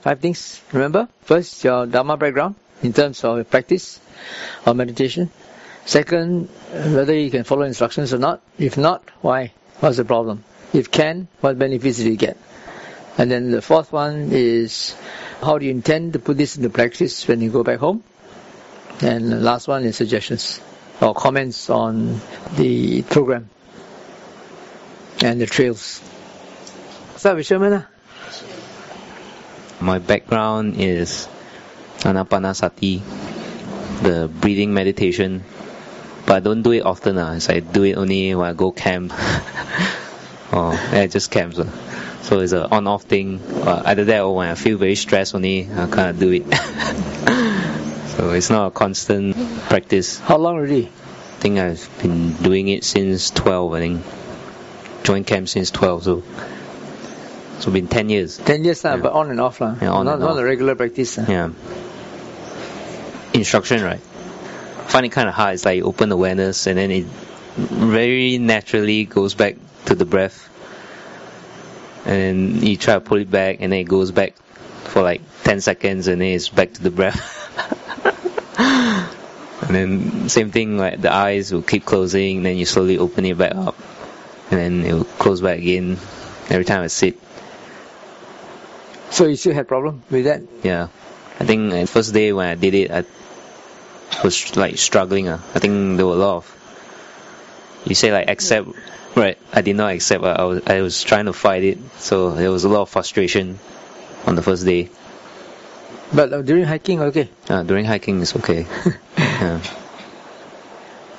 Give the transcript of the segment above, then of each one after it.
Five things. Remember? First, your Dharma background in terms of practice or meditation. Second, whether you can follow instructions or not. If not, why? What's the problem? If can, what benefits do you get? And then the fourth one is how do you intend to put this into practice when you go back home? And the last one is suggestions or comments on the program and the trails. Start with Sherman. My background is Anapanasati, the breathing meditation. But I don't do it often. Uh, so I do it only when I go camp. or yeah, just camps. Uh. So it's an on-off thing. Uh, either that or when I feel very stressed only, I kind of do it. so it's not a constant practice. How long already? I think I've been doing it since 12, I think. Joined camp since 12, so so been 10 years. 10 years, yeah. but on and off. Uh. Yeah, on not, and not off. a regular practice. Yeah. Instruction, right? find it kind of hard. It's like open awareness and then it very naturally goes back to the breath and you try to pull it back and then it goes back for like 10 seconds and then it's back to the breath and then same thing like the eyes will keep closing then you slowly open it back up and then it will close back again every time I sit so you still had problem with that yeah I think the first day when I did it I was like struggling uh. I think there were a lot of you say like accept Right. I did not accept. I was I was trying to fight it, so there was a lot of frustration on the first day. But uh, during hiking, okay. Uh, during hiking, is okay. yeah.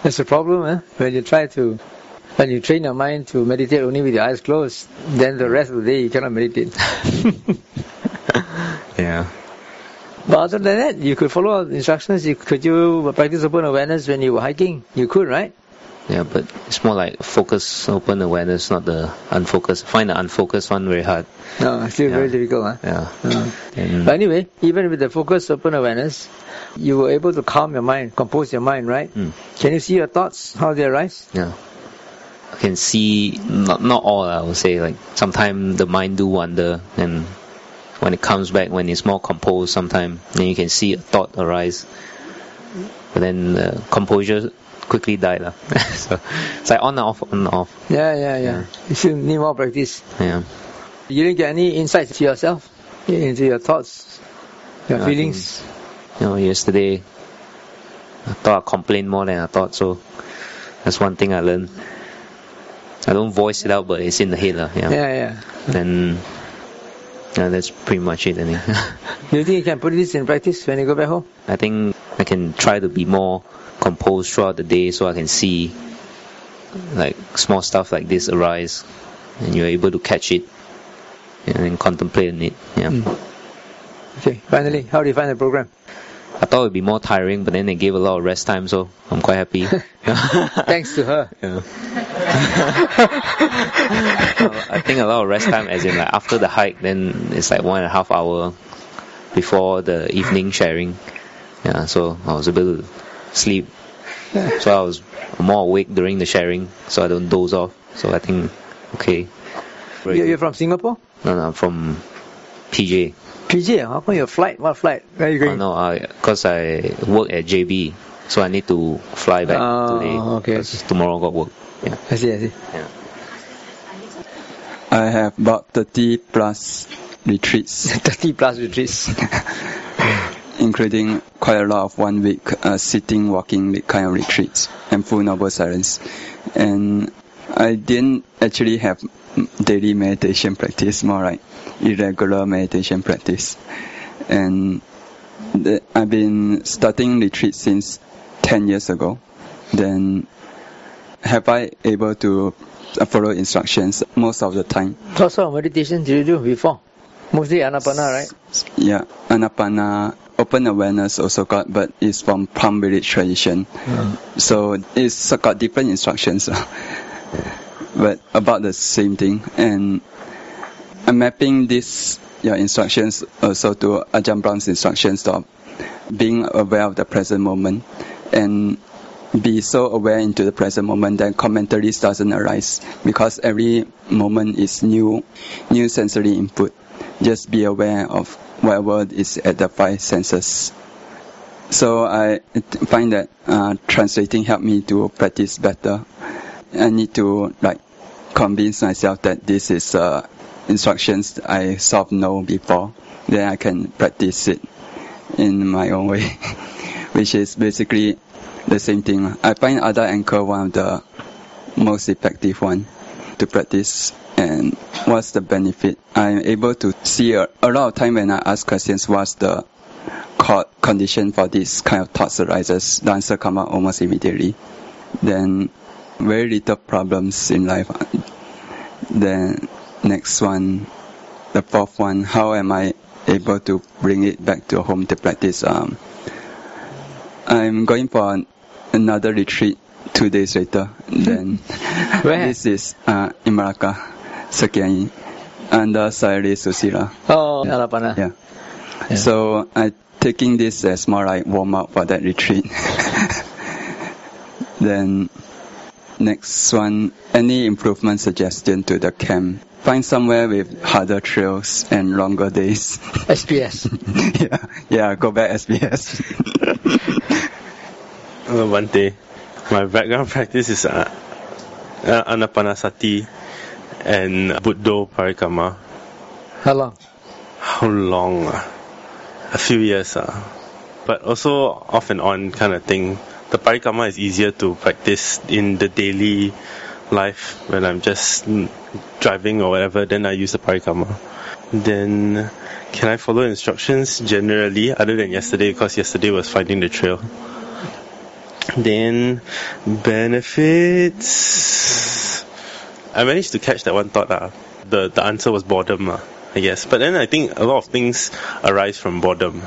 That's the problem, eh? When you try to, when you train your mind to meditate only with your eyes closed, then the rest of the day you cannot meditate. But other than that, you could follow the instructions. You, could you practice open awareness when you were hiking? You could, right? Yeah, but it's more like focus, open awareness, not the unfocused. Find the unfocused one very hard. No, still Yeah. very difficult. Huh? Yeah. And But anyway, even with the focused open awareness, you were able to calm your mind, compose your mind, right? Mm. Can you see your thoughts, how they arise? yeah. I can see not not all I would say like sometimes the mind do wander and when it comes back when it's more composed sometime then you can see a thought arise but then the composure quickly died lah. so it's like on and off on and off Yeah, yeah, yeah. Yeah. You still need more practice. yeah You didn't get any insights to yourself, into your thoughts, your Yeah, feelings. you know yesterday I thought I complained more than I thought so that's one thing I learned I don't voice it out but it's in the head lah. yeah. Yeah, yeah. then yeah, that's pretty much it I think Do you think you can put this in practice when you go back home? I think I can try to be more composed throughout the day so I can see like small stuff like this arise and you're able to catch it and then contemplate on it. Yeah. Mm. Okay, finally, how do you find the program? I thought it would be more tiring but then they gave a lot of rest time so I'm quite happy. Thanks to her. Yeah. I think a lot of rest time as in like after the hike then it's like one and a half hour before the evening sharing. Yeah, so I was able to sleep. So I was more awake during the sharing so I don't doze off. So I think okay. You're from Singapore? No, no, I'm from PJ. PJ, how come your flight? What flight? Where are you Oh, no, I, cause I work at JB, so I need to fly back Oh, today. okay, 'cause tomorrow got work. Yeah. I see, I see. Yeah. I have about 30 plus retreats, 30 plus retreats. including quite a lot of one week uh, sitting, walking kind of retreats and full noble silence. And I didn't actually have daily meditation practice, more like irregular meditation practice. And the, I've been starting retreat since 10 years ago. Then have I able to uh, follow instructions most of the time? What sort of meditation did you do before? Mostly Anapana, right? Yeah, Anapana, open awareness also got, but it's from Palm Village tradition. So it's got different instructions, but about the same thing. And I'm mapping this your instructions also to Ajahn Brahm's instructions of being aware of the present moment and be so aware into the present moment that commentaries doesn't arise because every moment is new new sensory input just be aware of whatever is at the five senses. So I find that uh, translating helped me to practice better. I need to like convince myself that this is uh, instructions I sort of know before. Then I can practice it in my own way, which is basically the same thing. I find other anchor one of the most effective one to practice and what's the benefit. I'm able to see a, a lot of time when I ask questions what's the condition for this kind of thoughts arises, the answer come out almost immediately. Then very little problems in life. Then next one, the fourth one, how am I able to bring it back to home to practice? Um, I'm going for another retreat two days later. then Where? this is uh, in Malacca, Sekiangi, under Sayalay Susila. Oh, Alapana. Yeah. Yeah. So I taking this as more like warm up for that retreat. then next one, any improvement suggestion to the camp? Find somewhere with harder trails and longer days. SBS. yeah, yeah, go back SBS. Uh, one day, my background practice is uh, uh, Anapanasati and Buddha Parikama. How long? How long? Uh? A few years. Uh. But also off and on kind of thing. The Parikama is easier to practice in the daily life when I'm just driving or whatever, then I use the Parikama. Then can I follow instructions generally other than yesterday because yesterday was finding the trail? Then benefits. I managed to catch that one thought. Uh. The the answer was boredom, uh, I guess. But then I think a lot of things arise from boredom.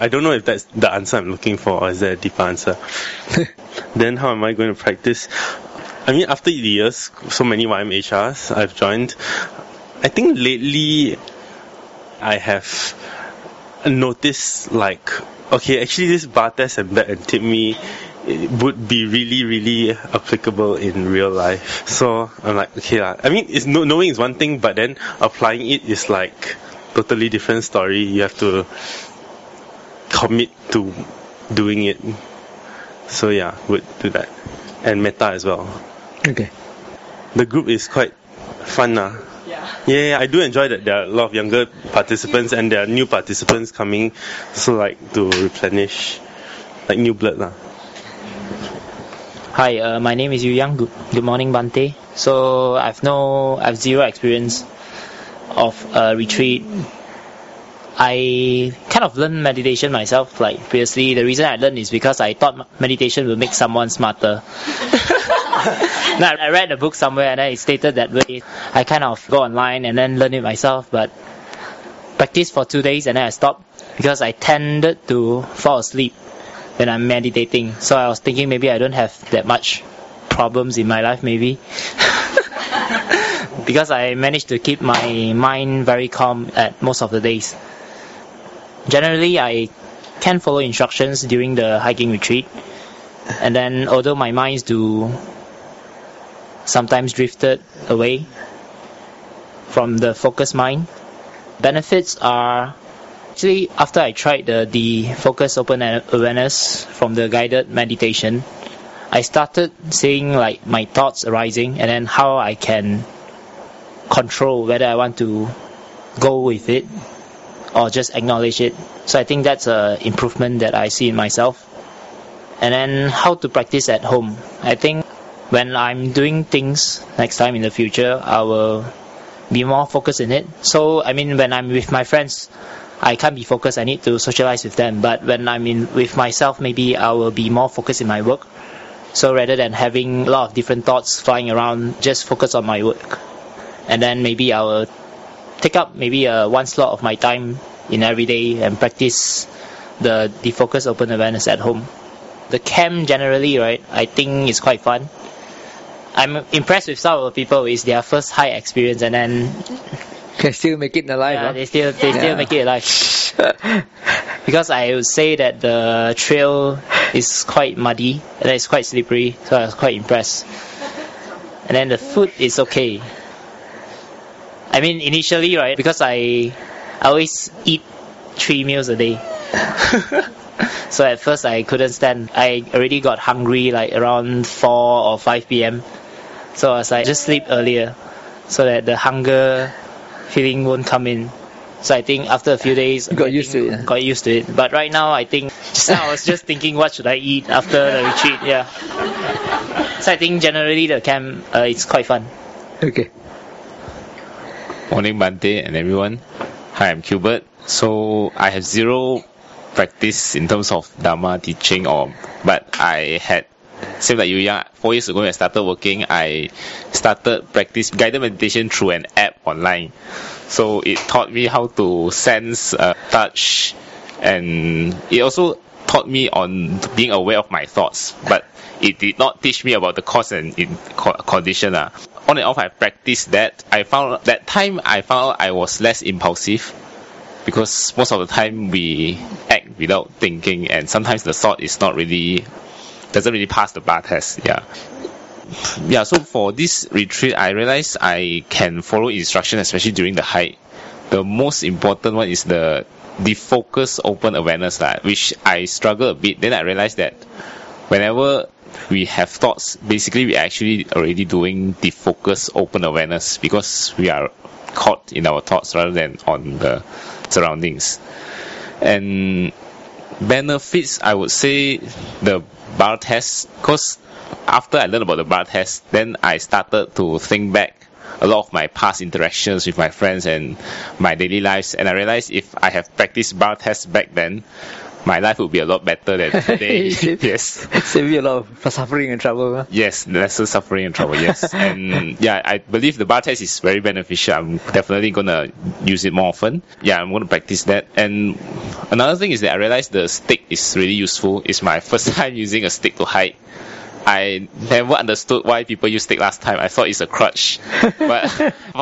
I don't know if that's the answer I'm looking for or is there a deeper answer. then how am I going to practice? I mean, after the years, so many YMHRs I've joined, I think lately I have noticed like, okay, actually this bar test and that and tip me would be really, really applicable in real life. So I'm like, okay, lah. I mean, it's no, knowing is one thing, but then applying it is like totally different story. You have to commit to doing it. So yeah, would do that. And metta as well. Okay. The group is quite fun nah. Yeah. yeah, yeah, I do enjoy that there are a lot of younger participants and there are new participants coming, so like to replenish, like new blood lah. Hi, uh, my name is Yu Yang. Good, good morning, Bante. So I've no, I've zero experience of a retreat. I kind of learned meditation myself. Like previously, the reason I learned is because I thought meditation will make someone smarter. now, I read a book somewhere and then it stated that way. I kind of go online and then learn it myself, but practice for two days and then I stopped because I tended to fall asleep when I'm meditating. So I was thinking maybe I don't have that much problems in my life, maybe. because I managed to keep my mind very calm at most of the days. Generally, I can follow instructions during the hiking retreat. And then, although my minds do sometimes drifted away from the focus mind, benefits are actually after I tried the, the focus open awareness from the guided meditation, I started seeing like my thoughts arising and then how I can control whether I want to go with it or just acknowledge it. So I think that's a improvement that I see in myself. And then how to practice at home. I think when I'm doing things next time in the future, I will be more focused in it. So I mean when I'm with my friends, I can't be focused. I need to socialize with them. But when I'm in with myself, maybe I will be more focused in my work. So rather than having a lot of different thoughts flying around, just focus on my work. And then maybe I will take up maybe a one slot of my time in every day and practice the the focus open awareness at home. The camp generally, right? I think is quite fun. I'm impressed with some of the people. It's their first high experience, and then Can still make it alive, yeah, huh? they still they Yeah. still make it alive. because I would say that the trail is quite muddy and it's quite slippery, so I was quite impressed. And then the food is okay. I mean, initially, right, because I I always eat three meals a day. so at first I couldn't stand. I already got hungry like around 4 or 5 p.m. So I was like, just sleep earlier so that the hunger feeling won't come in. So I think after a few days, You got I used to it, huh? Got used to it. But right now, I think just now I was just thinking, what should I eat after the retreat? Yeah. So I think generally the camp uh, it's quite fun. Okay. Morning, Bante, and everyone. Hi, I'm Gilbert. So I have zero practice in terms of Dharma teaching, or but I had same like you, yeah. Four years ago when I started working, I started practice guided meditation through an app online. So it taught me how to sense, uh, touch, and it also taught me on being aware of my thoughts. But it did not teach me about the cause and condition. Uh. On and off, I practiced that. I found that time I found I was less impulsive because most of the time we act without thinking, and sometimes the thought is not really doesn't really pass the bar test. Yeah. Yeah, so for this retreat, I realized I can follow instruction, especially during the hike. The most important one is the defocus open awareness, lah, which I struggle a bit. Then I realized that whenever we have thoughts, basically we are actually already doing defocus open awareness because we are caught in our thoughts rather than on the surroundings. And benefits, I would say the bar test, because after I learned about the bar test, then I started to think back a lot of my past interactions with my friends and my daily lives, and I realized if I have practiced bar test back then, my life would be a lot better than today. yes. Save you a lot of suffering and trouble. Huh? Yes, lesser suffering and trouble. Yes, and yeah, I believe the bar test is very beneficial. I'm definitely gonna use it more often. Yeah, I'm gonna practice that. And another thing is that I realized the stick is really useful. It's my first time using a stick to hike. I never understood why people use stick last time. I thought it's a crutch, but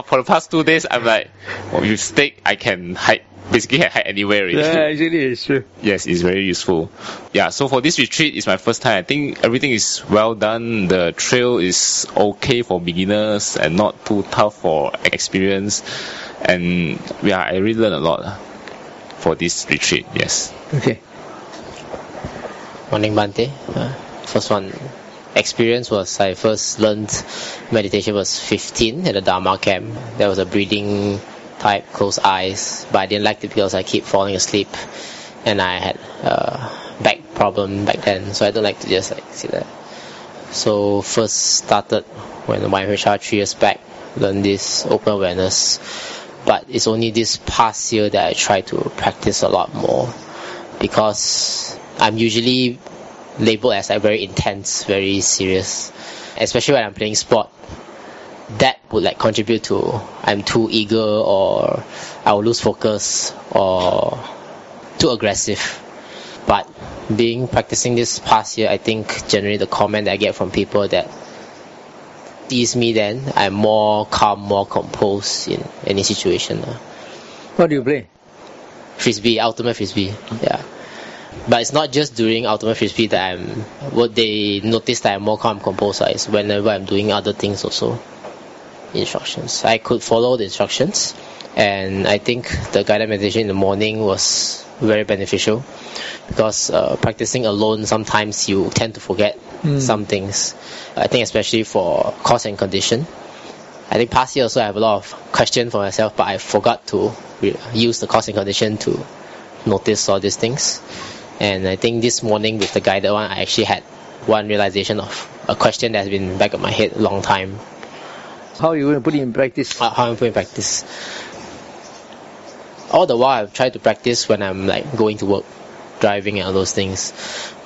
for the past two days, I'm like, well, with stick I can hike. Basically, can hike anywhere. Really. Yeah, actually, it's true. Yes, it's very useful. Yeah, so for this retreat, it's my first time. I think everything is well done. The trail is okay for beginners and not too tough for experience. And yeah, I really learned a lot for this retreat. Yes. Okay. Morning, Bante. Uh, first one, experience was I first learned meditation was 15 at the Dharma camp. There was a breathing type, close eyes, but I didn't like it because I keep falling asleep, and I had uh, back problem back then, so I don't like to just like sit there. So first started when my HR three years back, learned this open awareness, but it's only this past year that I try to practice a lot more because I'm usually labeled as like very intense, very serious, especially when I'm playing sport. That would like contribute to I'm too eager or I will lose focus or too aggressive. But being practicing this past year, I think generally the comment that I get from people that sees me then I'm more calm, more composed in any situation. What do you play? frisbee, ultimate frisbee. Yeah. But it's not just during ultimate frisbee that I'm. What they notice that I'm more calm, composed. ah, Is whenever I'm doing other things also. Instructions. I could follow the instructions, and I think the guided meditation in the morning was very beneficial because uh, practicing alone sometimes you tend to forget Mm. some things. I think especially for cause and condition. I think past year also I have a lot of questions for myself, but I forgot to re- use the cause and condition to notice all these things. And I think this morning with the guided one, I actually had one realization of a question that has been back of my head a long time. How are you going to put it in practice? How how I'm putting in practice. All the while I've tried to practice when I'm like going to work, driving and all those things.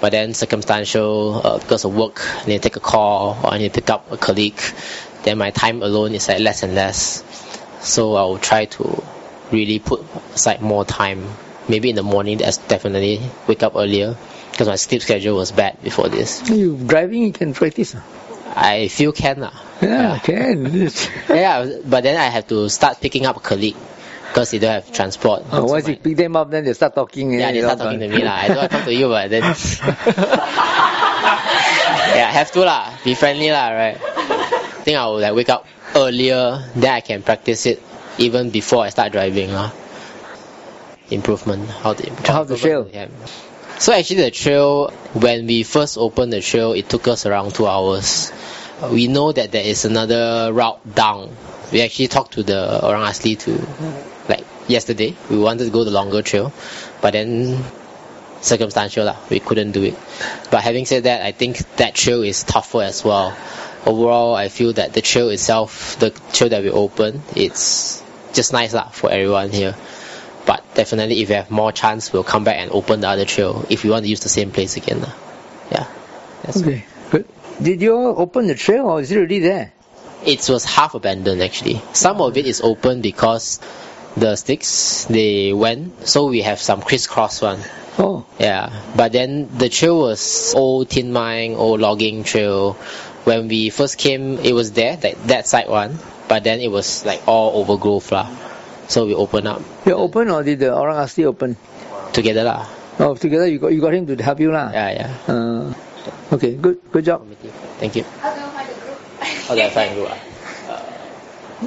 But then circumstantial, uh, because of work, I need to take a call or I need to pick up a colleague. Then my time alone is like less and less. So I will try to really put aside more time. Maybe in the morning, that's definitely wake up earlier because my sleep schedule was bad before this. You driving, you can practice. I feel can lah. Yeah, can. Yeah, but then I have to start picking up a colleague because they don't have transport. Oh, once you pick them up, then they start talking. yeah, they start talking to me lah. I don't to talk to you, but then yeah, have to lah. Be friendly lah, right? I think I will like wake up earlier, then I can practice it even before I start driving lah. improvement. How the How the trail? Yeah. So actually the trail, when we first opened the trail, it took us around two hours. We know that there is another route down. We actually talked to the Orang Asli to, like yesterday, we wanted to go the longer trail, but then circumstantial lah, we couldn't do it. But having said that, I think that trail is tougher as well. Overall, I feel that the trail itself, the trail that we opened it's just nice lah for everyone here. Definitely, if we have more chance, we'll come back and open the other trail if we want to use the same place again. Yeah. That's Okay, good. Did you all open the trail or is it already there? it was half abandoned actually. Some of it is open because the sticks they went, so we have some crisscross one. Oh, Yeah, but then the trail was old tin mine, old logging trail. When we first came, it was there, that that side one, but then it was like all overgrowth lah. So we open up you open or did the Orang Asli open? together lah. Oh, together you got you got him to help you lah. Yeah, yeah. Uh, okay, good, good job. Thank you. How do I find group? ah? Uh,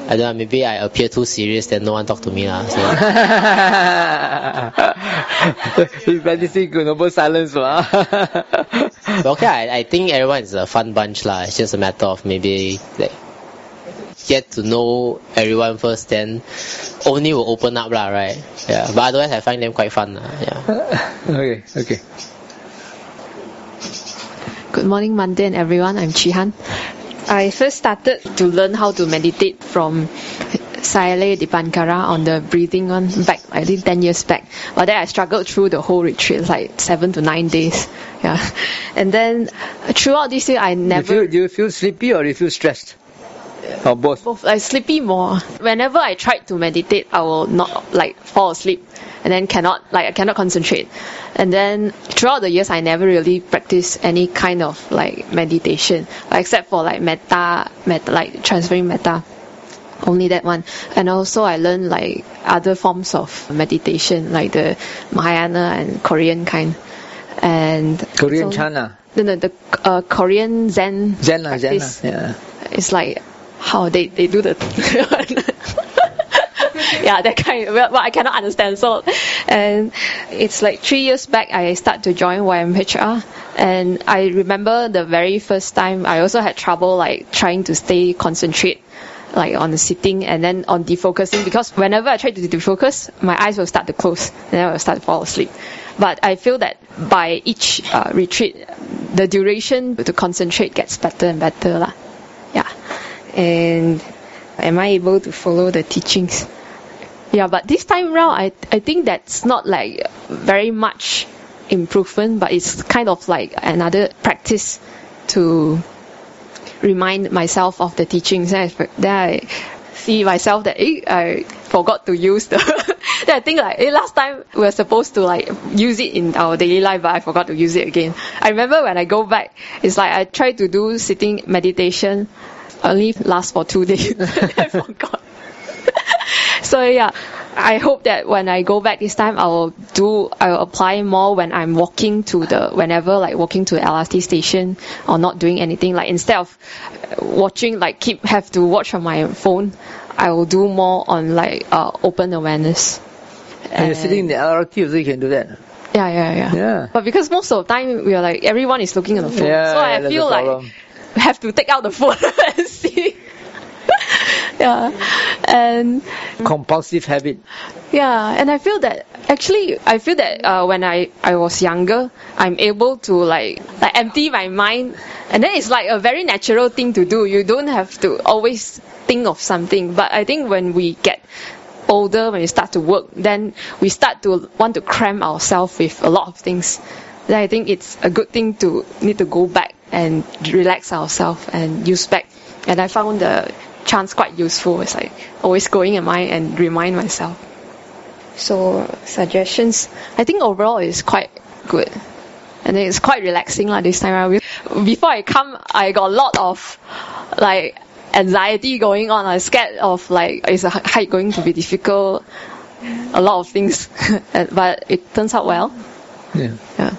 I don't know. Maybe I appear too serious, then no one talk to me lah. So. He's practicing noble silence, lah. But okay, I, I think everyone is a fun bunch lah. It's just a matter of maybe like get to know everyone first, then only will open up lah, right? Yeah. But otherwise, I find them quite fun lah. Yeah. okay, okay. Good morning, Monday, and everyone. I'm Chihan. I first started to learn how to meditate from Sayalay Dipankara on the breathing one back, I think 10 years back. But then I struggled through the whole retreat, like seven to nine days. Yeah. And then throughout this year, I Do you, never. do you feel sleepy or do you feel stressed? Or both? both like sleepy more. Whenever I tried to meditate, I will not like fall asleep, and then cannot like I cannot concentrate. And then throughout the years, I never really practiced any kind of like meditation, except for like metta, metta like transferring metta. Only that one. And also I learned like other forms of meditation, like the Mahayana and Korean kind. And Korean so- chant, ah. No, no, the uh, Korean Zen. Zen, lah, Zen. Yeah. it's like how they, they do the yeah that kind well, well I cannot understand. So and it's like three years back I start to join YMHR and I remember the very first time I also had trouble like trying to stay concentrate like on the sitting and then on defocusing because whenever I try to defocus my eyes will start to close and I will start to fall asleep. But I feel that by each uh, retreat the duration to concentrate gets better and better lah and am I able to follow the teachings? Yeah, but this time round, I I think that's not like very much improvement, but it's kind of like another practice to remind myself of the teachings. Then I, I see myself that eh, I forgot to use the. then I think like eh, last time we were supposed to like use it in our daily life, but I forgot to use it again. I remember when I go back, it's like I try to do sitting meditation, only last for two days. I forgot. so yeah, I hope that when I go back this time, I will do, I will apply more when I'm walking to the, whenever like walking to the LRT station or not doing anything. Like instead of watching, like keep have to watch on my phone, I will do more on like uh, open awareness. And you're sitting in the LRT, so you can do that. Yeah, yeah, yeah. Yeah. But because most of the time we are like everyone is looking at the phone, Yeah, so I feel like. Have to take out the phone and see. yeah, and Compulsive habit. yeah, and I feel that actually I feel that uh, when I I was younger, I'm able to like like empty my mind, and then it's like a very natural thing to do. You don't have to always think of something. But I think when we get older, when we start to work, then we start to want to cram ourselves with a lot of things. Then I think it's a good thing to need to go back and relax ourselves and use back. And I found the chance quite useful. It's like always going in mind and remind myself. So suggestions, I think overall is quite good. And it's quite relaxing lah this time around. Before I come, I got a lot of like anxiety going on. I'm scared of like is a hike going to be difficult? A lot of things, but it turns out well. Yeah. Yeah.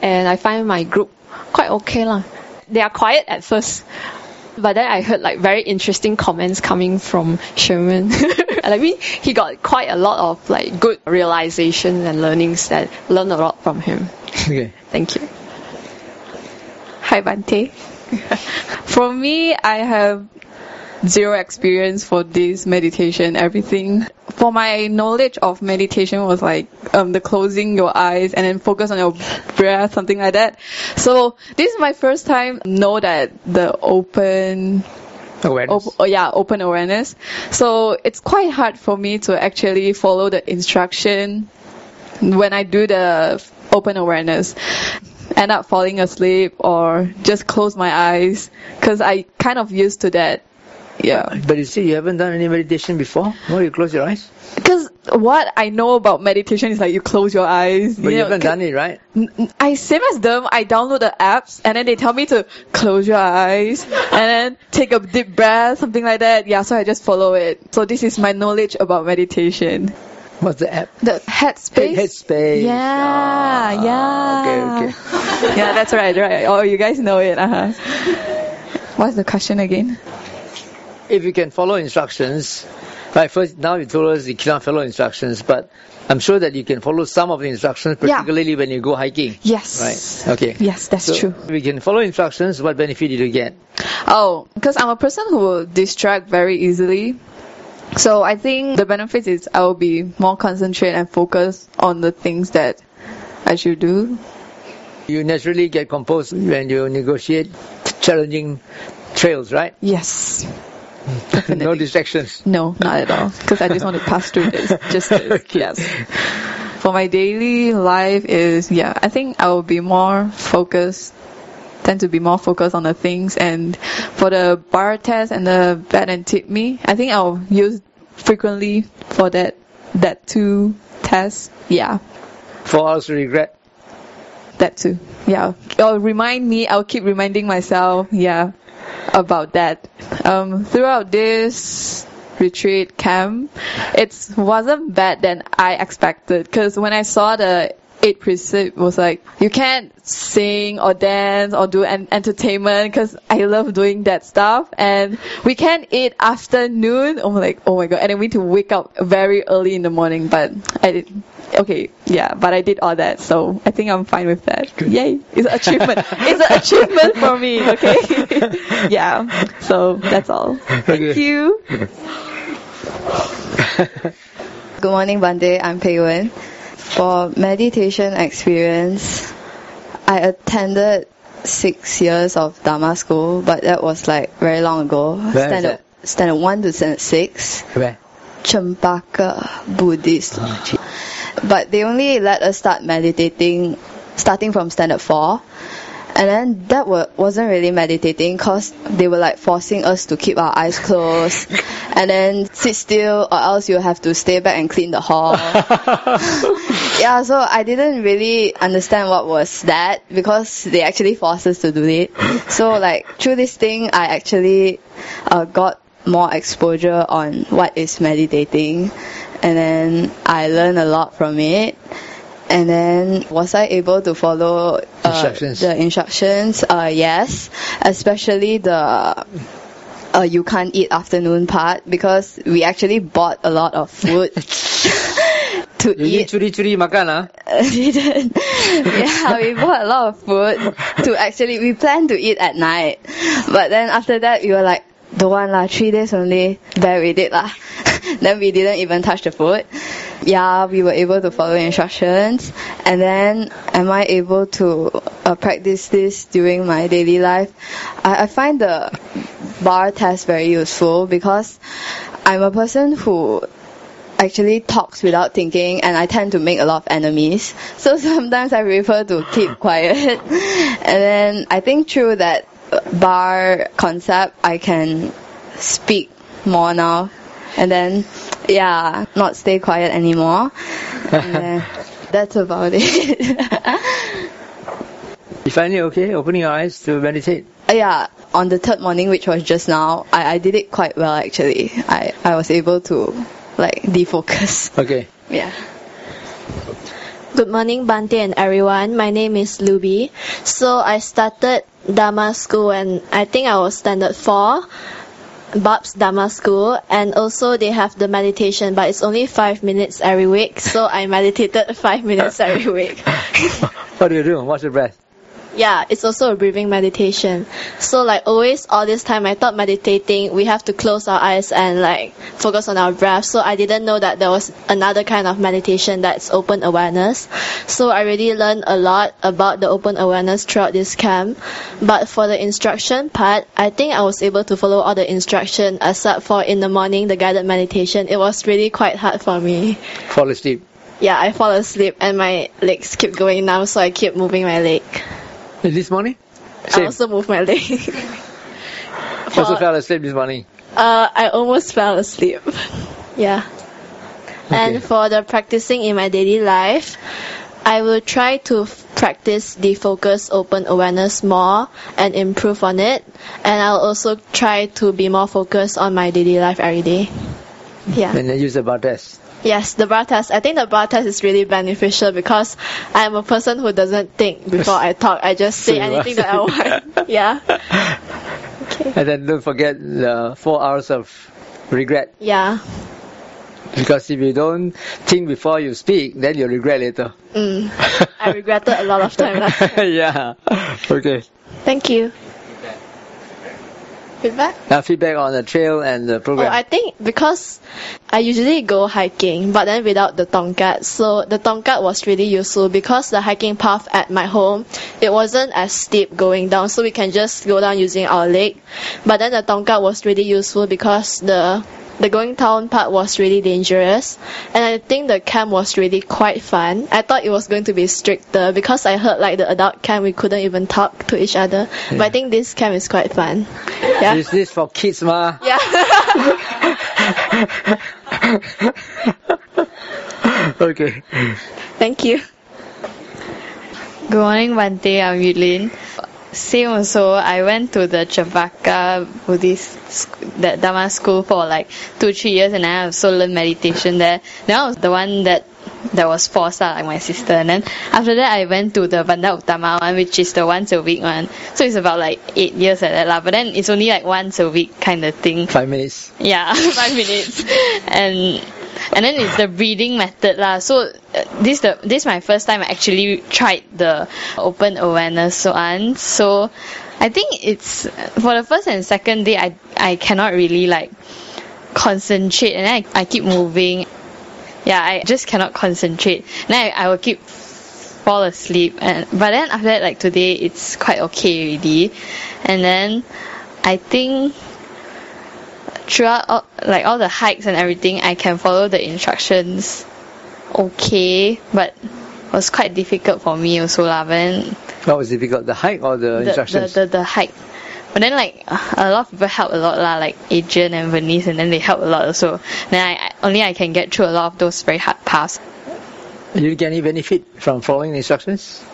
And I find my group quite okay lah. They are quiet at first, But then I heard like very interesting comments coming from Sherman. and I mean, he got quite a lot of like good realizations and learnings that learned a lot from him. Okay. Thank you. Hi, Bante. For me, I have zero experience for this meditation, everything. For my knowledge of meditation was like um, the closing your eyes and then focus on your breath, something like that. So this is my first time know that the open Awareness. Op- oh, yeah, open awareness. So it's quite hard for me to actually follow the instruction when I do the open awareness. End up falling asleep or just close my eyes because I kind of used to that. Yeah. But you see, you haven't done any meditation before? No, you close your eyes? Because what I know about meditation is like you close your eyes. But you, know, haven't done it, right? I same as them. I download the apps and then they tell me to close your eyes and then take a deep breath, something like that. Yeah, so I just follow it. So this is my knowledge about meditation. What's the app? The headspace. Head, headspace. Yeah, Ah, yeah. Okay, okay. yeah, that's right, right. Oh, you guys know it. Uh huh. What's the question again? If you can follow instructions, right, first, now you told us you cannot follow instructions, but I'm sure that you can follow some of the instructions, Yeah. particularly when you go hiking. Yes. Right. Okay. Yes, that's So, true. If you can follow instructions, what benefit did you get? Oh, because I'm a person who will distract very easily. So I think the benefit is I will be more concentrated and focused on the things that I should do. You naturally get composed when you negotiate challenging trails, right? Yes. No distractions. No, not at all. Because I just want to pass through this. Just this. Okay. Yes. For my daily life is yeah, I think I will be more focused tend to be more focused on the things and for the bar test and the bed and tip me, I think I'll use frequently for that that two tests. Yeah. For us to regret. That too. Yeah. It'll remind me, I'll keep reminding myself, yeah, about that. Um, throughout this retreat camp, it wasn't bad than I expected. Cause when I saw the eight precept was like, you can't sing or dance or do an entertainment because I love doing that stuff. And we can't eat after noon. I'm like, oh my god. And then we need to wake up very early in the morning. But I did, okay, yeah, but I did all that. So I think I'm fine with that. Yay. It's an achievement. it's an achievement for me, okay? yeah. So that's all. Thank Okay. you. Good morning, Bante. I'm Pei Wen. For meditation experience, I attended six years of Dharma school, but that was like very long ago. is standard standard one to standard six. Where? Chempaka Buddhist ah, retreat. But they only let us start meditating starting from standard four. And then that wa- wasn't really meditating because they were like forcing us to keep our eyes closed and then sit still or else you have to stay back and clean the hall. yeah, so I didn't really understand what was that because they actually forced us to do it. So like through this thing, I actually uh, got more exposure on what is meditating, and then I learned a lot from it. And then was I able to follow uh, Instructions. the instructions? Uh, yes, especially the uh, you can't eat afternoon part because we actually bought a lot of food to You eat. did curi-curi makan ah? we did. Yeah, we bought a lot of food to actually, we planned to eat at night. But then after that, we were like, don't want lah, three days only, bear with it lah. then we didn't even touch the food. Yeah, we were able to follow instructions. And then, am I able to uh, practice this during my daily life? I, I find the bar test very useful because I'm a person who actually talks without thinking and I tend to make a lot of enemies. So sometimes I prefer to keep quiet. and then I think through that bar concept I can speak more now. And then yeah, not stay quiet anymore. and then that's about it. You find it okay opening your eyes to meditate? yeah, on the third morning, which was just now, I, I did it quite well actually. I, I was able to like defocus. Okay. Yeah. Good morning, Bante and everyone. My name is Luby. So I started Dharma school and I think I was standard 4, Bob's Dharma school, and also they have the meditation, but it's only 5 minutes every week. So I meditated 5 minutes every week. What do you do? Watch the breath. Yeah, it's also a breathing meditation. So like always all this time I thought meditating we have to close our eyes and like focus on our breath. So I didn't know that there was another kind of meditation that's open awareness. So I really learned a lot about the open awareness throughout this camp. But for the instruction part, I think I was able to follow all the instruction except for in the morning the guided meditation. It was really quite hard for me. Fall asleep. Yeah, I fall asleep and my legs keep going numb so I keep moving my leg. This morning? I Same. also move my leg. Also fell asleep this morning. Uh, I almost fell asleep. Yeah. Okay. And for the practicing in my daily life, I will try to f- practice the focus open awareness more and improve on it. And I'll also try to be more focused on my daily life every day. Yeah. And then use the bar test. Yes, the bar test. I think the bar test is really beneficial because I'm a person who doesn't think before I talk. I just say anything that I want. yeah. Okay. And then don't forget the four hours of regret. Yeah. Because if you don't think before you speak, then you'll regret later. Mm. I regretted a lot of time time. yeah. Okay. Thank you. Feedback? Now feedback on the trail and the Oh, program. I think because I usually go hiking, but then without the tongkat. So the tongkat was really useful because the hiking path at my home, it wasn't as steep going down, so we can just go down using our leg. But then the tongkat was really useful because the the going down part was really dangerous, and I think the camp was really quite fun. I thought it was going to be stricter because I heard like the adult camp we couldn't even talk to each other. But I think this camp is quite fun. Yeah. Is this for kids, ma? Yeah. okay. Thank you. Good morning, Bante. I'm Yulin. Same also, I went to the Chavaka Buddhist sc- that Dharma school for like two, three years and I also learned meditation there. Then I was the one that that was forced out like my sister and then after that I went to the Banda Uttama one which is the once a week one. So it's about like eight years like that lah. But then it's only like once a week kind of thing. Five minutes. Yeah, five minutes. And and then it's the breathing method lah. So uh, this the this is my first time I actually tried the open awareness one. So I think it's for the first and second day I I cannot really like concentrate and then I, I keep moving. Yeah, I just cannot concentrate. Then I, I will keep fall asleep and but then after that like today it's quite okay already. And then I think throughout all, like all the hikes and everything I can follow the instructions okay but was quite difficult for me also lah but then What was difficult? The hike or the, the, the, instructions? the, the hike but then like a lot of people help a lot lah like Adrian and Venice and then they help a lot also then I, only I can get through a lot of those very hard paths You didn't get any benefit from following the instructions?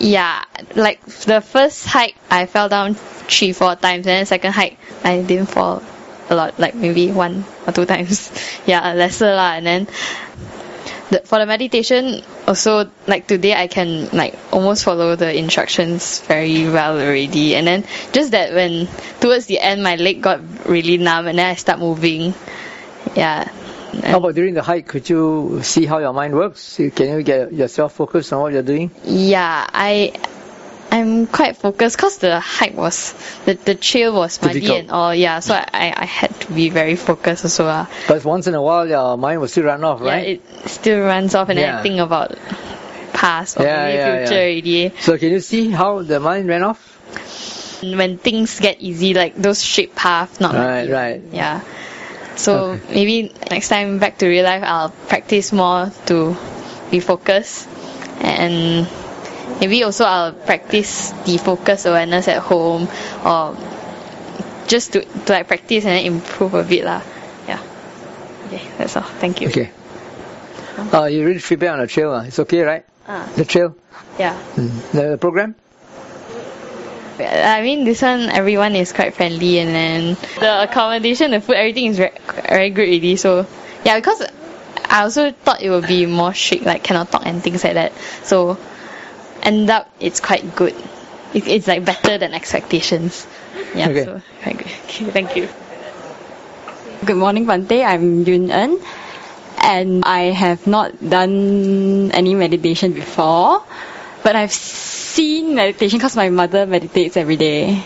yeah like the first hike I fell down three four times and then second hike I didn't fall a lot like maybe one or two times yeah lesser lah and then the, for the meditation also like today I can like almost follow the instructions very well already and then just that when towards the end my leg got really numb and then I start moving yeah How about during the hike? Could you see how your mind works? Can you get yourself focused on what you're doing? yeah I I'm quite focused because the hike was the, the trail was muddy Difficult. and all yeah so I, I had to be very focused also lah. But once in a while, your mind will still run off, right? yeah right? it still runs off and then Yeah. I think about past or Yeah, maybe yeah, future yeah. already So can you see how the mind ran off? when things get easy like those straight path not Right, muddy. right. yeah so maybe next time back to real life I'll practice more to be focused and maybe also I'll practice the focus awareness at home or just to, to like practice and then improve a bit lah yeah okay that's all thank you Okay. Uh, you read feedback on the trail. Uh. It's okay, right? Ah. The trail? yeah Mm. The program? I mean, this one everyone is quite friendly, and then the accommodation, the food, everything is very, very good already. So yeah, because I also thought it would be more strict, like cannot talk and things like that. So end up it's quite good. It, it's like better than expectations. Yeah. Okay. So quite good. Okay, thank you. Good morning, Bante. I'm Yun En, and I have not done any meditation before, but I've seen meditation because my mother meditates every day.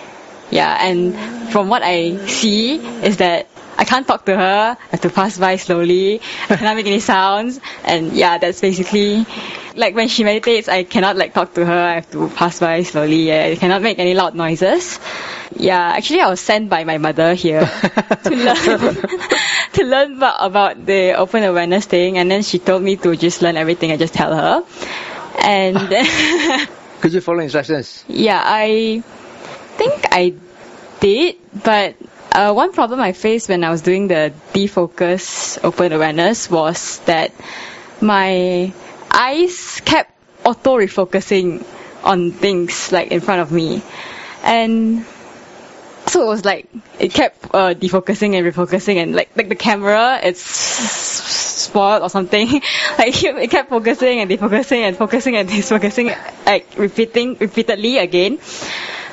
Yeah, and from what I see is that I can't talk to her. I have to pass by slowly. I cannot make any sounds, and yeah, that's basically like when she meditates. I cannot like talk to her. I have to pass by slowly. Yeah, I cannot make any loud noises. Yeah, actually, I was sent by my mother here to learn to learn about, about the open awareness thing, and then she told me to just learn everything I just tell her. And then Could you follow instructions? yeah, I think I did, but uh, one problem I faced when I was doing the defocus open awareness was that my eyes kept auto refocusing on things like in front of me, and so it was like it kept uh, defocusing and refocusing, and like like the camera it's spoiled or something. like it kept focusing and defocusing and focusing and defocusing, like repeating repeatedly again.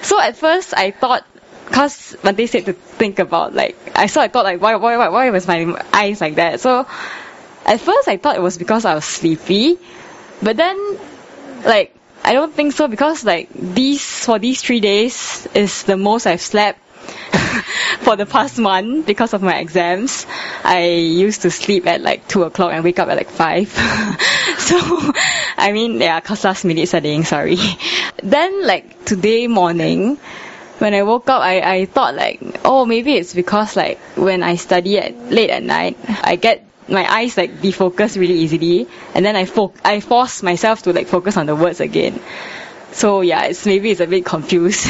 So at first I thought, cause Bante said to think about like, I saw I thought like why why why why was my eyes like that? So at first I thought it was because I was sleepy, but then like I don't think so because like these for these three days is the most I've slept for the past month because of my exams. I used to sleep at like two o'clock and wake up at like five. so I mean yeah, cause last minute studying, sorry. Then like today morning when I woke up I, I thought like oh maybe it's because like when I study at late at night I get my eyes like defocus really easily and then I fo- I force myself to like focus on the words again. So yeah, it's maybe it's a bit confused.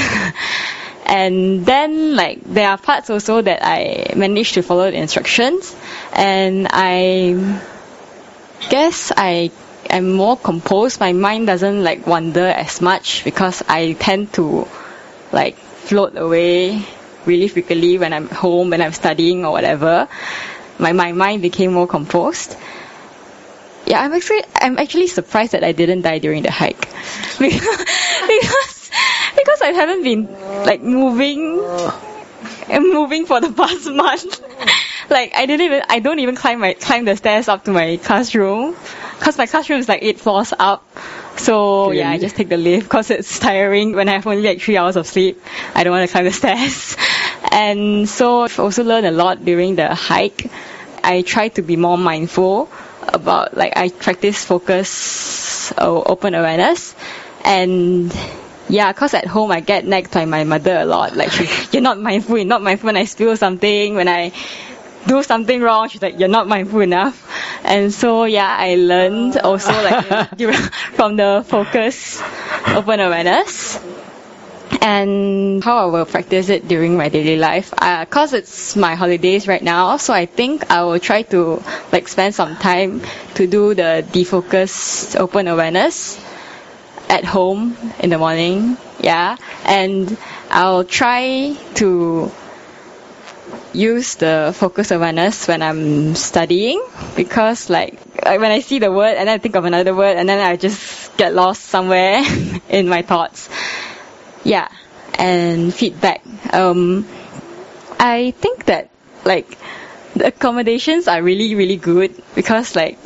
and then like there are parts also that I managed to follow the instructions and I guess I am more composed. My mind doesn't like wander as much because I tend to like float away really frequently when I'm home, when I'm studying or whatever. My my mind became more composed. Yeah, I'm actually I'm actually surprised that I didn't die during the hike because because, because I haven't been like moving I'm moving for the past month. like I didn't even I don't even climb my climb the stairs up to my classroom because my classroom is like eight floors up. So yeah, I just take the lift because it's tiring when I have only like three hours of sleep. I don't want to climb the stairs. And so I've also learned a lot during the hike. I try to be more mindful about like I practice focus or open awareness and yeah, cause at home I get nagged by my mother a lot. Like, you're not mindful, you're not mindful when I spill something, when I do something wrong, she's like, you're not mindful enough. And so, yeah, I learned also like from the focus open awareness and how I will practice it during my daily life. Uh, Cause it's my holidays right now, so I think I will try to like spend some time to do the defocus open awareness at home in the morning. Yeah, and I'll try to use the focus awareness when I'm studying because like when I see the word and then I think of another word and then I just get lost somewhere in my thoughts. Yeah, and feedback. Um, I think that like the accommodations are really really good because like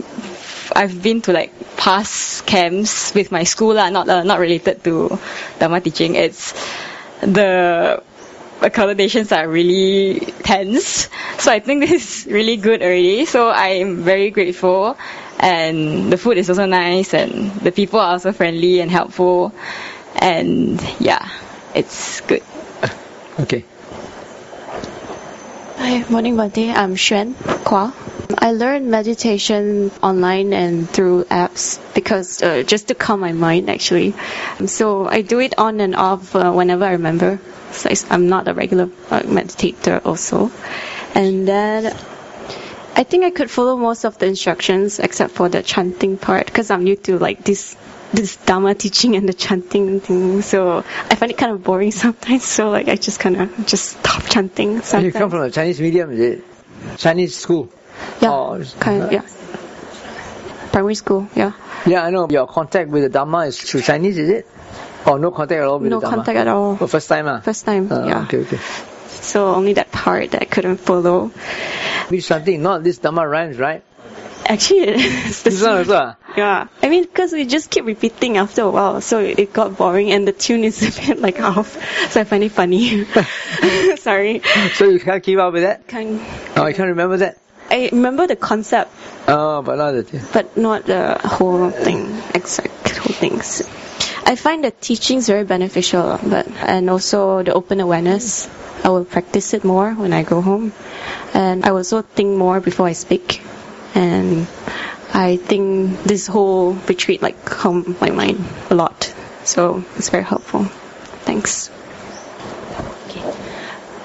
I've been to like past camps with my school lah, not uh, not related to Dharma teaching. It's the accommodations are really tense. So I think this is really good already. So I'm very grateful. And the food is also nice and the people are also friendly and helpful. And yeah, it's good. Okay. Hi, morning, Bante. I'm Xuan Kwa. I learned meditation online and through apps because uh, just to calm my mind actually. So I do it on and off uh, whenever I remember. So I'm not a regular uh, meditator also. And then I think I could follow most of the instructions except for the chanting part because I'm new to like this this Dharma teaching and the chanting thing. So I find it kind of boring sometimes. So like I just kind of just stop chanting You come from a Chinese medium, is it? Chinese school? Yeah, Or- kind of, yeah. primary school. Yeah. Yeah, I know. Your contact with the Dharma is through Chinese, is it? Or no contact at all with No the Dharma? contact at all. For first time, ah. First time. Ah, yeah. Okay, okay. So only that part that I couldn't follow. Which something, not this Dharma rhymes, right? Actually, it's the This one also, ah? Yeah, I mean, because we just keep repeating after a while, so it it got boring, and the tune is a bit like off. So I find it funny. Sorry. So you can't keep up with that? Can't. Oh, I can't remember that. I remember the concept, Oh, but not the but not the whole thing, exact whole things. I find the teachings very beneficial, but and also the open awareness. I will practice it more when I go home, and I will also think more before I speak. And I think this whole retreat like calmed my mind a lot, so it's very helpful. Thanks.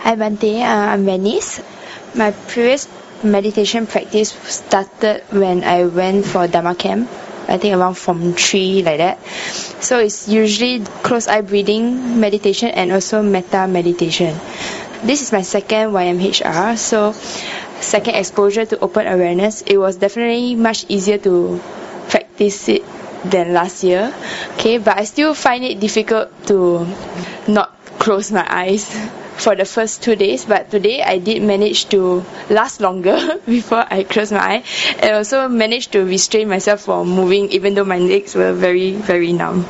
Hi Bante, uh, I'm Venice. My previous meditation practice started when I went for Dharma camp. I think around from three like that. So it's usually close eye breathing meditation and also metta meditation. This is my second YMHR, so second exposure to open awareness. It was definitely much easier to practice it than last year. Okay, but I still find it difficult to not close my eyes for the first two days but today I did manage to last longer before I closed my eye. And also managed to restrain myself from moving even though my legs were very very numb.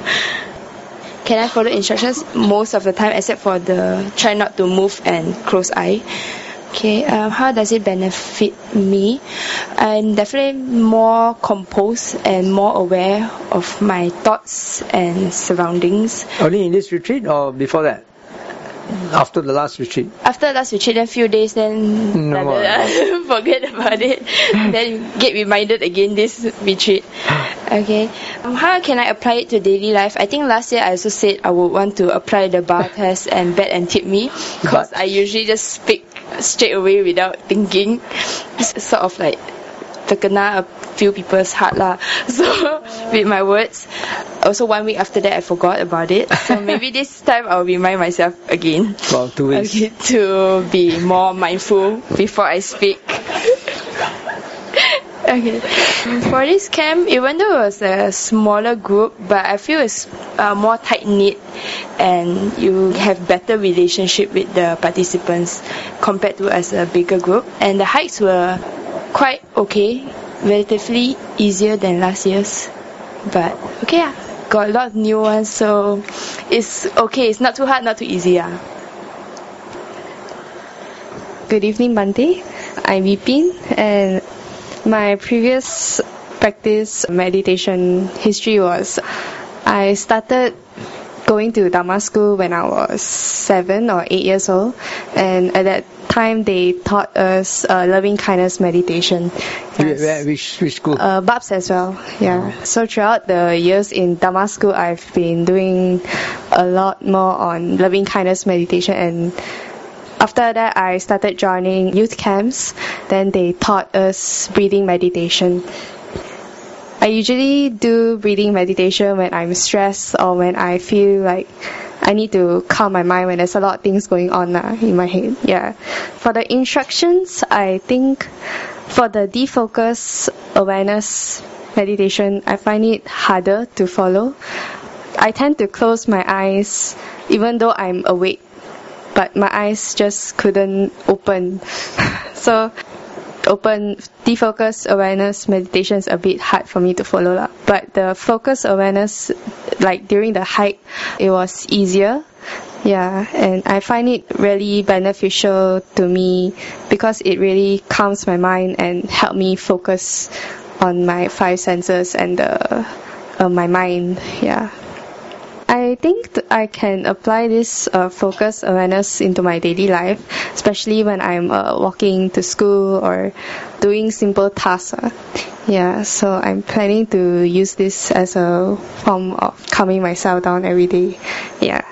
Can I follow instructions most of the time except for the try not to move and close eye? Okay um, how does it benefit me? I'm definitely more composed and more aware of my thoughts and surroundings. Only in this retreat or before that? After the last retreat? after the last retreat then few days then No more. forget about it. Then get reminded again this retreat. Okay. Um, how can I apply it to daily life? I think last year I also said I would want to apply the bar test and bet and tip me because I usually just speak straight away without thinking. It's sort of like terkena a few people's heart lah. So with my words also one week after that I forgot about it so maybe this time I'll remind myself again About two weeks. okay, to be more mindful before I speak Okay. For this camp, even though it was a smaller group, but I feel it's uh, more tight knit, and you have better relationship with the participants compared to as a bigger group. And the hikes were quite okay, relatively easier than last year's, but okay, yeah. Got a lot of new ones, so it's okay. It's not too hard, not too easy, yeah. Good evening, Bante. I'm Vipin, and my previous practice meditation history was I started going to Dharma school when I was seven or eight years old, and at that time they taught us uh, loving kindness meditation. Where, which, which school? Uh, Babs as well, yeah. So throughout the years in Dharma school, I've been doing a lot more on loving kindness meditation and after that I started joining youth camps. Then they taught us breathing meditation. I usually do breathing meditation when I'm stressed or when I feel like I need to calm my mind when there's a lot of things going on uh, in my head. Yeah. For the instructions, I think for the defocus awareness meditation, I find it harder to follow. I tend to close my eyes even though I'm awake, but my eyes just couldn't open. so open defocus awareness meditation is a bit hard for me to follow lah. But the focus awareness, like during the hike, it was easier. Yeah, and I find it really beneficial to me because it really calms my mind and help me focus on my five senses and uh, my mind. Yeah. I think th- I can apply this uh, focus awareness into my daily life, especially when I'm uh, walking to school or doing simple tasks. Yeah, so I'm planning to use this as a form of calming myself down every day. Yeah.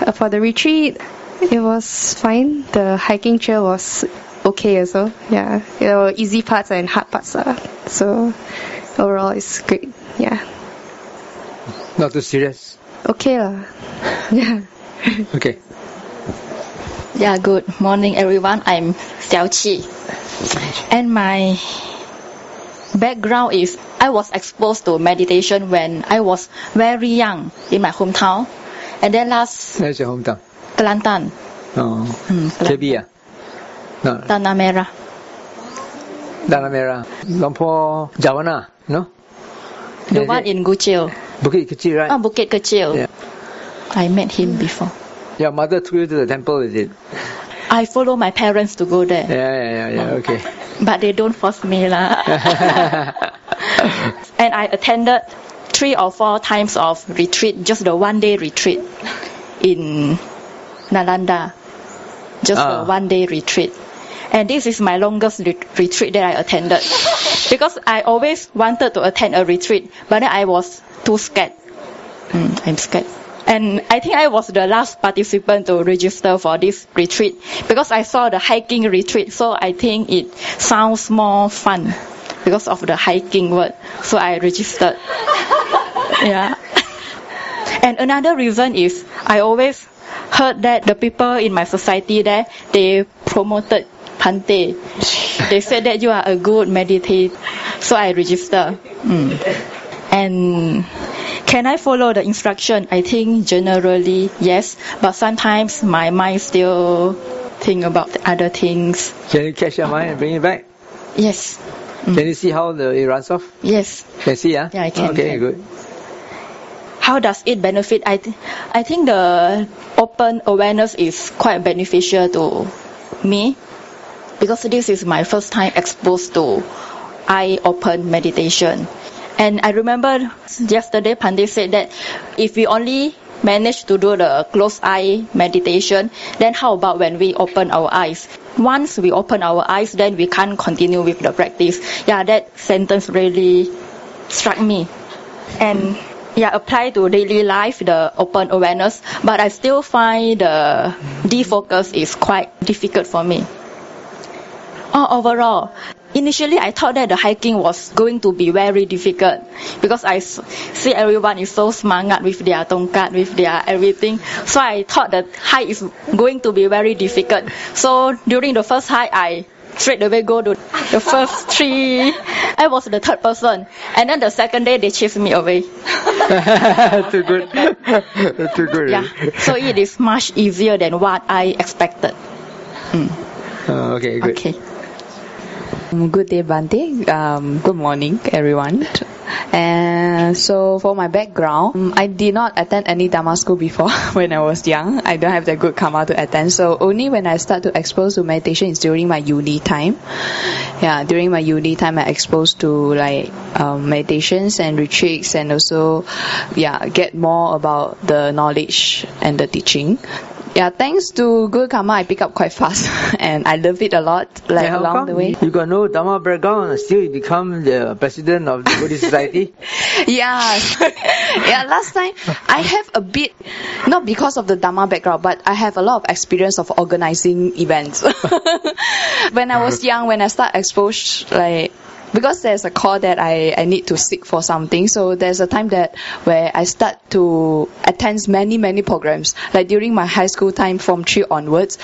Uh, For the retreat, it was fine. The hiking trail was okay well. Yeah, there were easy parts and hard parts. Uh. So overall, it's great. Yeah. Not too serious. Okay lah. Yeah. Okay. Yeah, good morning everyone. I'm Xiao Qi. And my background is I was exposed to meditation when I was very young in my hometown. And then last Where's your hometown? Kelantan, Oh. Hmm, ah? No. Tanah Merah. Tanah Merah. Lumpur Jawana, no? The Is one it in Guchil. Bukit Kecil, right? Oh, Bukit Kecil. Yeah. I met him before. Your mother took you to the temple, is it? I follow my parents to go there. Yeah, yeah, yeah, yeah. Okay. But they don't force me lah. and I attended three or four times of retreat, just the one day retreat in Nalanda. Just Ah. a one day retreat. And this is my longest re- retreat that I attended. because I always wanted to attend a retreat, but then I was too scared. Mm, I'm scared. And I think I was the last participant to register for this retreat because I saw the hiking retreat, so I think it sounds more fun because of the hiking word. So I registered. yeah. And another reason is I always heard that the people in my society there they promoted Bante. They said that you are a good meditator. So I register. Mm. And can I follow the instruction? I think generally yes, but sometimes my mind still think about other things. Can you catch your mind and bring it back? Yes. Can you see how the, it runs off? Yes. Can see, ah? Yeah, I can, Okay, can. good. How does it benefit? I, th- I think the open awareness is quite beneficial to me because this is my first time exposed to eye open meditation. And I remember yesterday Bante said that if we only manage to do the closed eye meditation, then how about when we open our eyes? Once we open our eyes, then we can't continue with the practice. Yeah, that sentence really struck me. And yeah, apply to daily life, the open awareness, but I still find the defocus is quite difficult for me. Oh, overall, initially I thought that the hiking was going to be very difficult because I see everyone is so smart with their tongkat, with their everything. So I thought that hike is going to be very difficult. So during the first hike, I straight away go to the first tree. I was the third person, and then the second day they chased me away. Too good. Too good. Yeah, so it is much easier than what I expected. Uh, okay, good. Okay. Um, Good day, Bante. Um, good morning, everyone. And so, for my background, um, I did not attend any Dharma school before when I was young. I don't have that good karma to attend. So, only when I start to expose to meditation is during my uni time. Yeah, during my uni time, I exposed to like um, meditations and retreats, and also, yeah, get more about the knowledge and the teaching. Yeah, thanks to good karma, I pick up quite fast, and I love it a lot. Like And how along come the way. You got no Dharma background still you become the president of the Buddhist Society? yeah, yeah. Last time I have a bit, not because of the Dharma background, but I have a lot of experience of organizing events. when I was young, when I start exposed, like because there's a call that I, I need to seek for something. So there's a time that where I start to attend many many programs. Like during my high school time, from three onwards,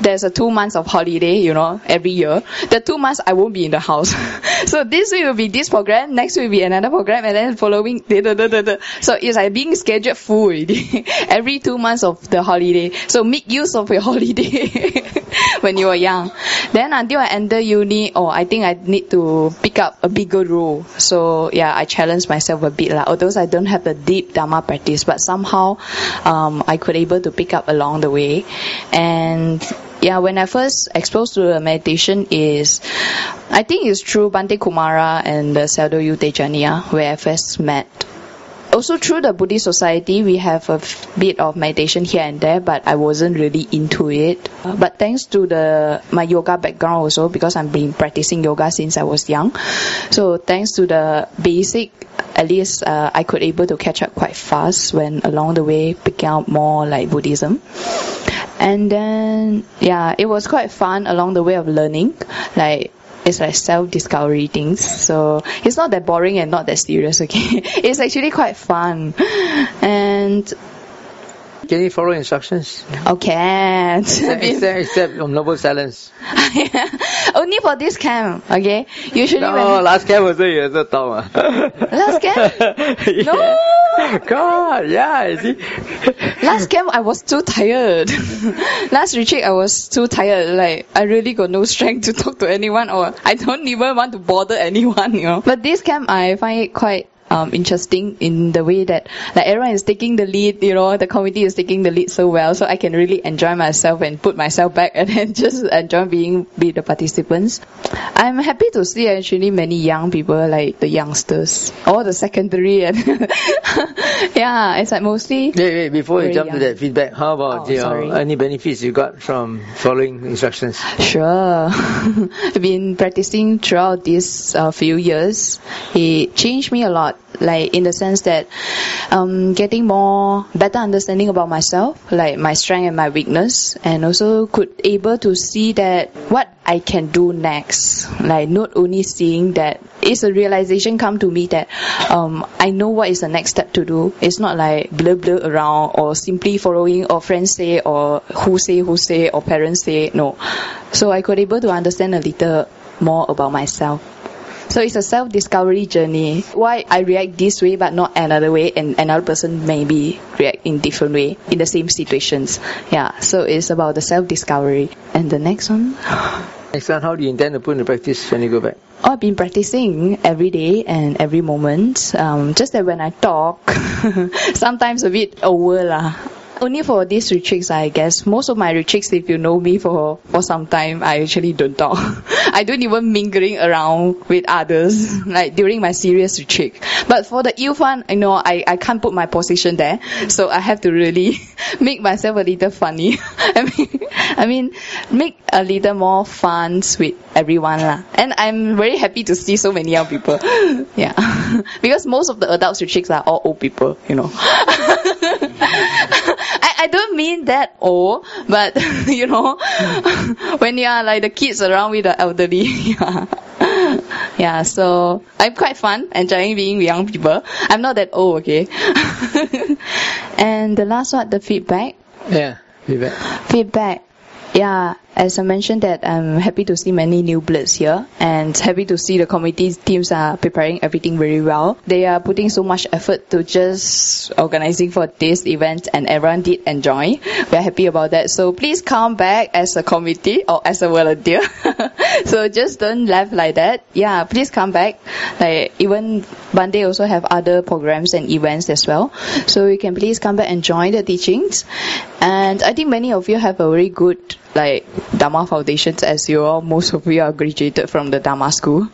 there's a two months of holiday. You know, every year. The two months I won't be in the house. so this week will be this program, next week will be another program, and then following. So it's like being scheduled full already. every two months of the holiday. So make use of your holiday when you were young. Then until I enter uni, oh, I think I need to pick up a bigger role. So yeah, I challenged myself a bit lah. Although I don't have the deep Dharma practice, but somehow um, I could able to pick up along the way. And yeah, when I first exposed to the meditation is, I think it's through Bante Kumara and the Saldo Yu where I first met also through the Buddhist society, we have a bit of meditation here and there, but I wasn't really into it. But thanks to the my yoga background also, because I've been practicing yoga since I was young, so thanks to the basic, at least uh, I could able to catch up quite fast when along the way picking up more like Buddhism. And then yeah, it was quite fun along the way of learning, like it's like self-discovery things. So it's not that boring and not that serious. Okay, it's actually quite fun, and can you follow instructions? Can. Except, except, except um, noble silence. Only for this camp, okay? Usually No, when last camp also you also talk. last camp, no. Oh God, yeah, you see. Last camp I was too tired. Last retreat I was too tired. Like I really got no strength to talk to anyone, or I don't even want to bother anyone. You know. But this camp I find it quite um, interesting in the way that like everyone is taking the lead, you know, the committee is taking the lead so well, so I can really enjoy myself and put myself back and then just enjoy being with the participants. I'm happy to see actually many young people like the youngsters, all the secondary and yeah, it's like mostly. Wait, wait, before you jump to that feedback, how about Oh, you know, any benefits you got from following instructions? Sure. I've been practicing throughout these uh, few years. It changed me a lot, like in the sense that um, getting more better understanding about myself, like my strength and my weakness, and also could able to see that what I can do next. Like not only seeing that it's a realization come to me that um, I know what is the next step to do. It's not like blur blur around or simply following or friends say or who say who say or parents say. No. So I could able to understand a little more about myself. So it's a self-discovery journey. Why I react this way but not another way, and another person maybe react in different way in the same situations. Yeah. So it's about the self-discovery. And the next one. Next one, how do you intend to put into practice when you go back? Oh, I've been practicing every day and every moment. Um, just that when I talk, sometimes a bit over lah. Only for these retreats, I guess. Most of my retreats, if you know me for, for some time, I actually don't talk. I don't even mingling around with others, like during my serious retreat. But for the youth one, you know, I, I can't put my position there. So I have to really make myself a little funny. I mean, I mean, make a little more fun with everyone lah. And I'm very happy to see so many young people. Yeah. because most of the adults retreats are all old people, you know. Mm-hmm. I, don't mean that old, but you know, when you are like the kids around with the elderly, yeah. Yeah, so I'm quite fun, enjoying being with young people. I'm not that old, okay. and the last one, the feedback. Yeah, feedback. Feedback. Yeah, as I mentioned that I'm happy to see many new bloods here and happy to see the committee teams are preparing everything very well. They are putting so much effort to just organizing for this event and everyone did enjoy. We're happy about that. So please come back as a committee or as a volunteer. so just don't laugh like that. Yeah, please come back. Like even Bante also have other programs and events as well. So you can please come back and join the teachings. And I think many of you have a very good like Dharma foundations as you all most of you are graduated from the Dharma school.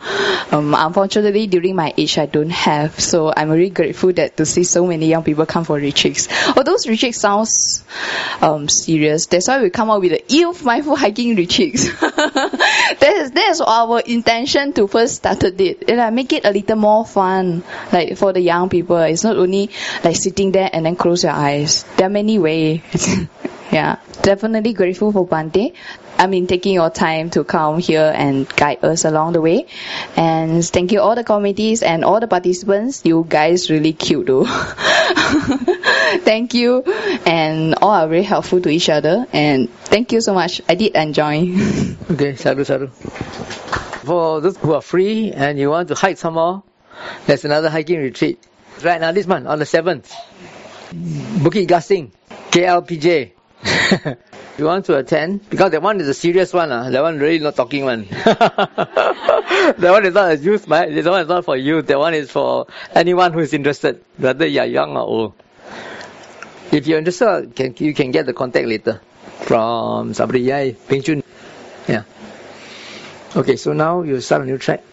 Um, unfortunately during my age I don't have so I'm really grateful that to see so many young people come for retreats. Although retreats sounds um, serious, that's why we come up with the youth mindful hiking retreats. that is that is our intention to first started it. And I make it a little more fun, like for the young people. It's not only like sitting there and then close your eyes. There are many ways. yeah, definitely grateful for Bante. I mean, taking your time to come here and guide us along the way. And thank you all the committees and all the participants. You guys really cute though. thank you. And all are very helpful to each other. And thank you so much. I did enjoy. Okay, sadhu, sadhu. For those who are free and you want to hike some more, there's another hiking retreat. Right now, this month, on the 7th. Bukit Gasing, KLPJ. you want to attend? Because that one is a serious one. Uh. That one really not talking one. that one is not a youth, man. That one is not for youth. That one is for anyone who is interested, whether you are young or old. If you're interested, can, you can get the contact later from. Yeah, Peng Chun. Yeah. Okay, so now you start a new track.